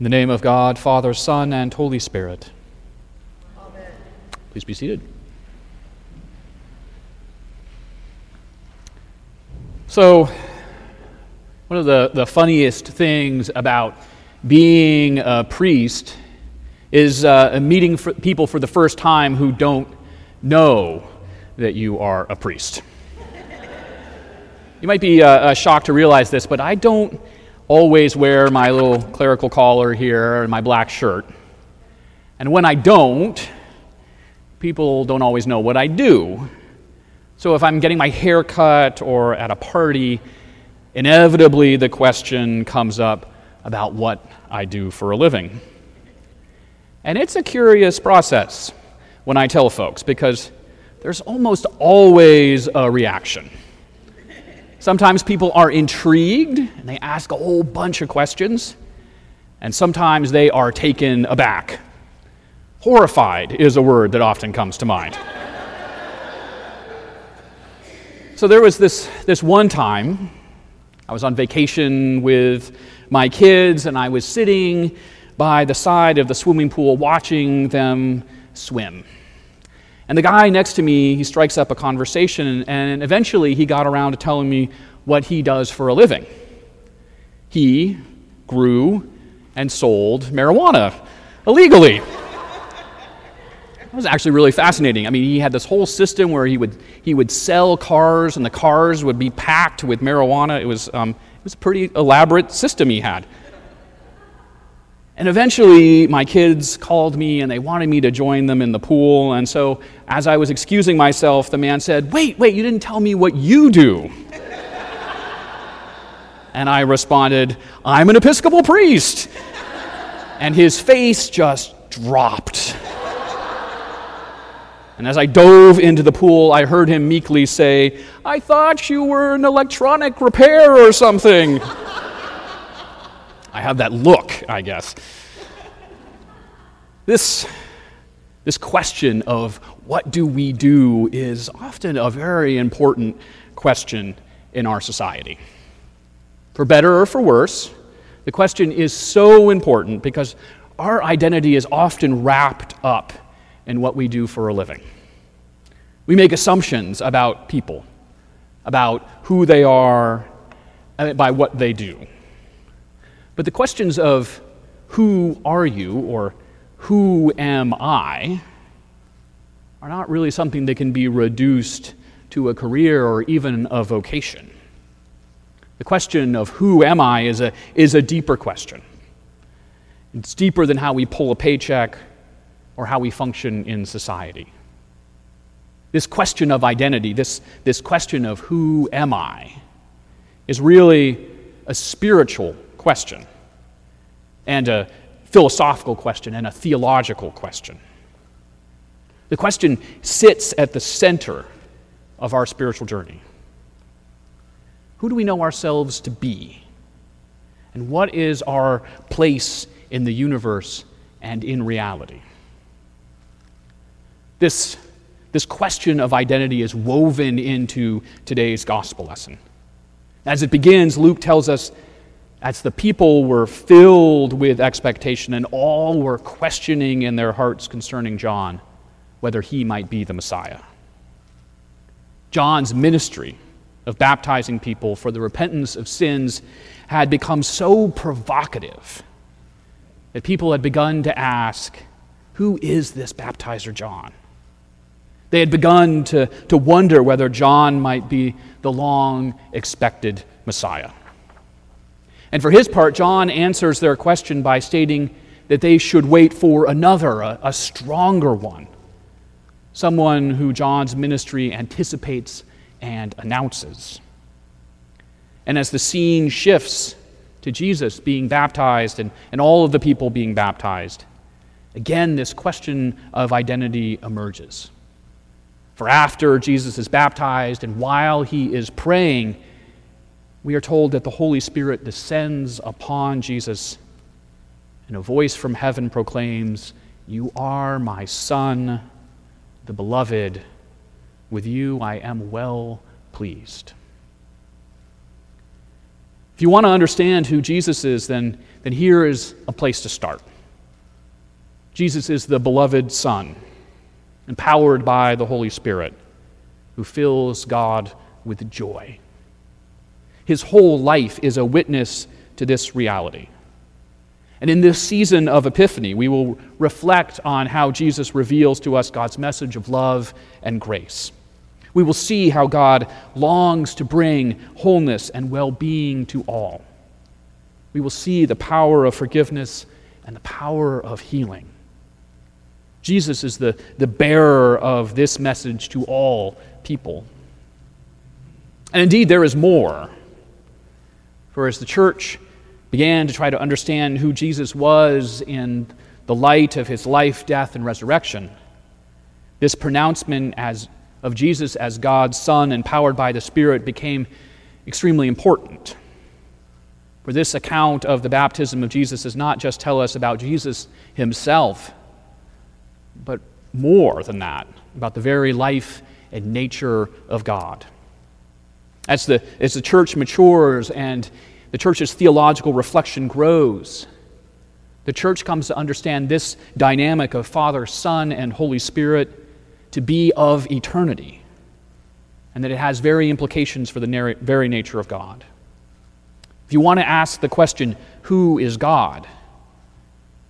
In the name of God, Father, Son, and Holy Spirit. Amen. Please be seated. So, one of the, the funniest things about being a priest is uh, meeting for people for the first time who don't know that you are a priest. you might be uh, uh, shocked to realize this, but I don't always wear my little clerical collar here and my black shirt. And when I don't, people don't always know what I do. So if I'm getting my hair cut or at a party, inevitably the question comes up about what I do for a living. And it's a curious process when I tell folks because there's almost always a reaction. Sometimes people are intrigued and they ask a whole bunch of questions, and sometimes they are taken aback. Horrified is a word that often comes to mind. so there was this, this one time I was on vacation with my kids, and I was sitting by the side of the swimming pool watching them swim. And the guy next to me, he strikes up a conversation, and eventually he got around to telling me what he does for a living. He grew and sold marijuana illegally. That was actually really fascinating. I mean, he had this whole system where he would, he would sell cars, and the cars would be packed with marijuana. It was, um, it was a pretty elaborate system he had. And eventually, my kids called me and they wanted me to join them in the pool. And so, as I was excusing myself, the man said, Wait, wait, you didn't tell me what you do. and I responded, I'm an Episcopal priest. and his face just dropped. And as I dove into the pool, I heard him meekly say, I thought you were an electronic repair or something. I have that look, I guess. This, this question of what do we do is often a very important question in our society. For better or for worse, the question is so important because our identity is often wrapped up in what we do for a living. We make assumptions about people, about who they are, uh, by what they do. But the questions of who are you or who am I are not really something that can be reduced to a career or even a vocation. The question of who am I is a, is a deeper question. It's deeper than how we pull a paycheck or how we function in society. This question of identity, this, this question of who am I, is really a spiritual question, and a philosophical question, and a theological question. The question sits at the center of our spiritual journey. Who do we know ourselves to be? And what is our place in the universe and in reality? This, this question of identity is woven into today's gospel lesson. As it begins, Luke tells us as the people were filled with expectation and all were questioning in their hearts concerning John whether he might be the Messiah. John's ministry of baptizing people for the repentance of sins had become so provocative that people had begun to ask, Who is this baptizer John? They had begun to, to wonder whether John might be the long expected Messiah. And for his part, John answers their question by stating that they should wait for another, a, a stronger one, someone who John's ministry anticipates and announces. And as the scene shifts to Jesus being baptized and, and all of the people being baptized, again, this question of identity emerges. For after Jesus is baptized and while he is praying, we are told that the Holy Spirit descends upon Jesus, and a voice from heaven proclaims, You are my Son, the beloved. With you I am well pleased. If you want to understand who Jesus is, then, then here is a place to start. Jesus is the beloved Son, empowered by the Holy Spirit, who fills God with joy. His whole life is a witness to this reality. And in this season of Epiphany, we will reflect on how Jesus reveals to us God's message of love and grace. We will see how God longs to bring wholeness and well being to all. We will see the power of forgiveness and the power of healing. Jesus is the, the bearer of this message to all people. And indeed, there is more. For as the church began to try to understand who Jesus was in the light of his life, death, and resurrection, this pronouncement as, of Jesus as God's Son, empowered by the Spirit, became extremely important. For this account of the baptism of Jesus does not just tell us about Jesus himself, but more than that, about the very life and nature of God. As the, as the church matures and the church's theological reflection grows, the church comes to understand this dynamic of Father, Son, and Holy Spirit to be of eternity, and that it has very implications for the very nature of God. If you want to ask the question, who is God?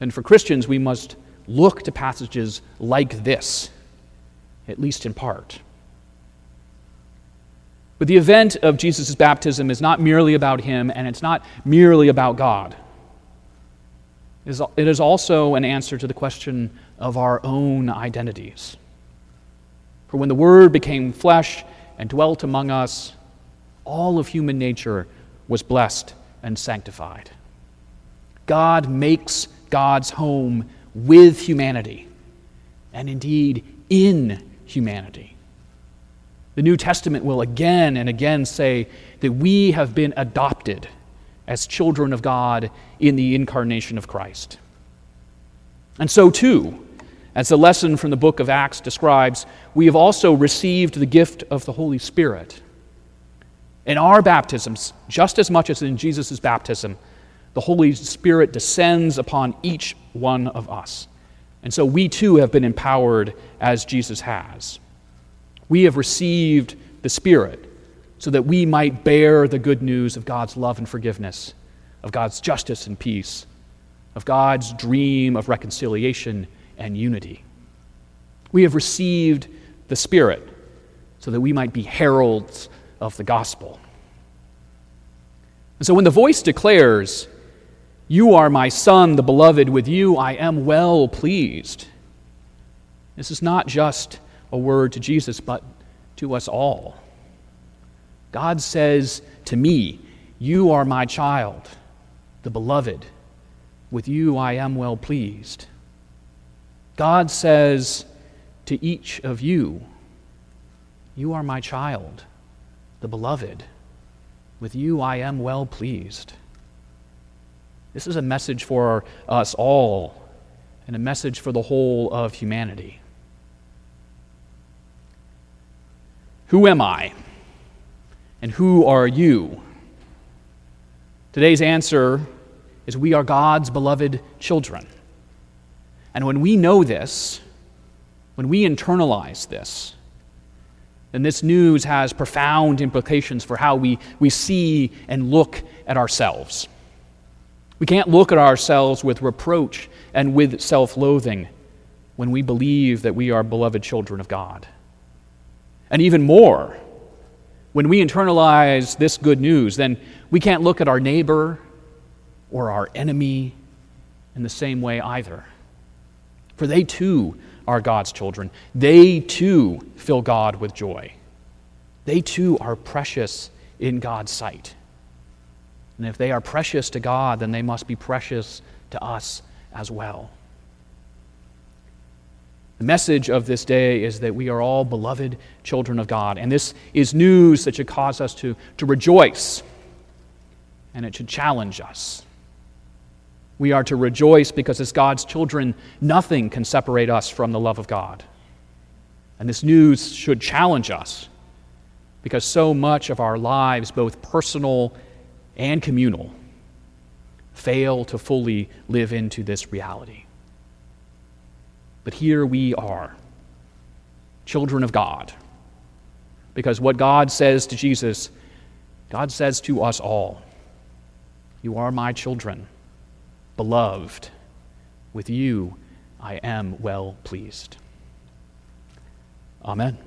Then for Christians, we must look to passages like this, at least in part. But the event of Jesus' baptism is not merely about him, and it's not merely about God. It is also an answer to the question of our own identities. For when the Word became flesh and dwelt among us, all of human nature was blessed and sanctified. God makes God's home with humanity, and indeed in humanity. The New Testament will again and again say that we have been adopted as children of God in the incarnation of Christ. And so, too, as the lesson from the book of Acts describes, we have also received the gift of the Holy Spirit. In our baptisms, just as much as in Jesus' baptism, the Holy Spirit descends upon each one of us. And so we too have been empowered as Jesus has we have received the Spirit so that we might bear the good news of God's love and forgiveness, of God's justice and peace, of God's dream of reconciliation and unity. We have received the Spirit so that we might be heralds of the gospel. And so when the voice declares, You are my Son, the beloved, with you I am well pleased, this is not just a word to Jesus, but to us all. God says to me, You are my child, the beloved. With you I am well pleased. God says to each of you, You are my child, the beloved. With you I am well pleased. This is a message for us all and a message for the whole of humanity. Who am I? And who are you? Today's answer is we are God's beloved children. And when we know this, when we internalize this, then this news has profound implications for how we, we see and look at ourselves. We can't look at ourselves with reproach and with self loathing when we believe that we are beloved children of God. And even more, when we internalize this good news, then we can't look at our neighbor or our enemy in the same way either. For they too are God's children. They too fill God with joy. They too are precious in God's sight. And if they are precious to God, then they must be precious to us as well. The message of this day is that we are all beloved children of God. And this is news that should cause us to, to rejoice, and it should challenge us. We are to rejoice because, as God's children, nothing can separate us from the love of God. And this news should challenge us because so much of our lives, both personal and communal fail to fully live into this reality. But here we are, children of God, because what God says to Jesus, God says to us all You are my children, beloved. With you I am well pleased. Amen.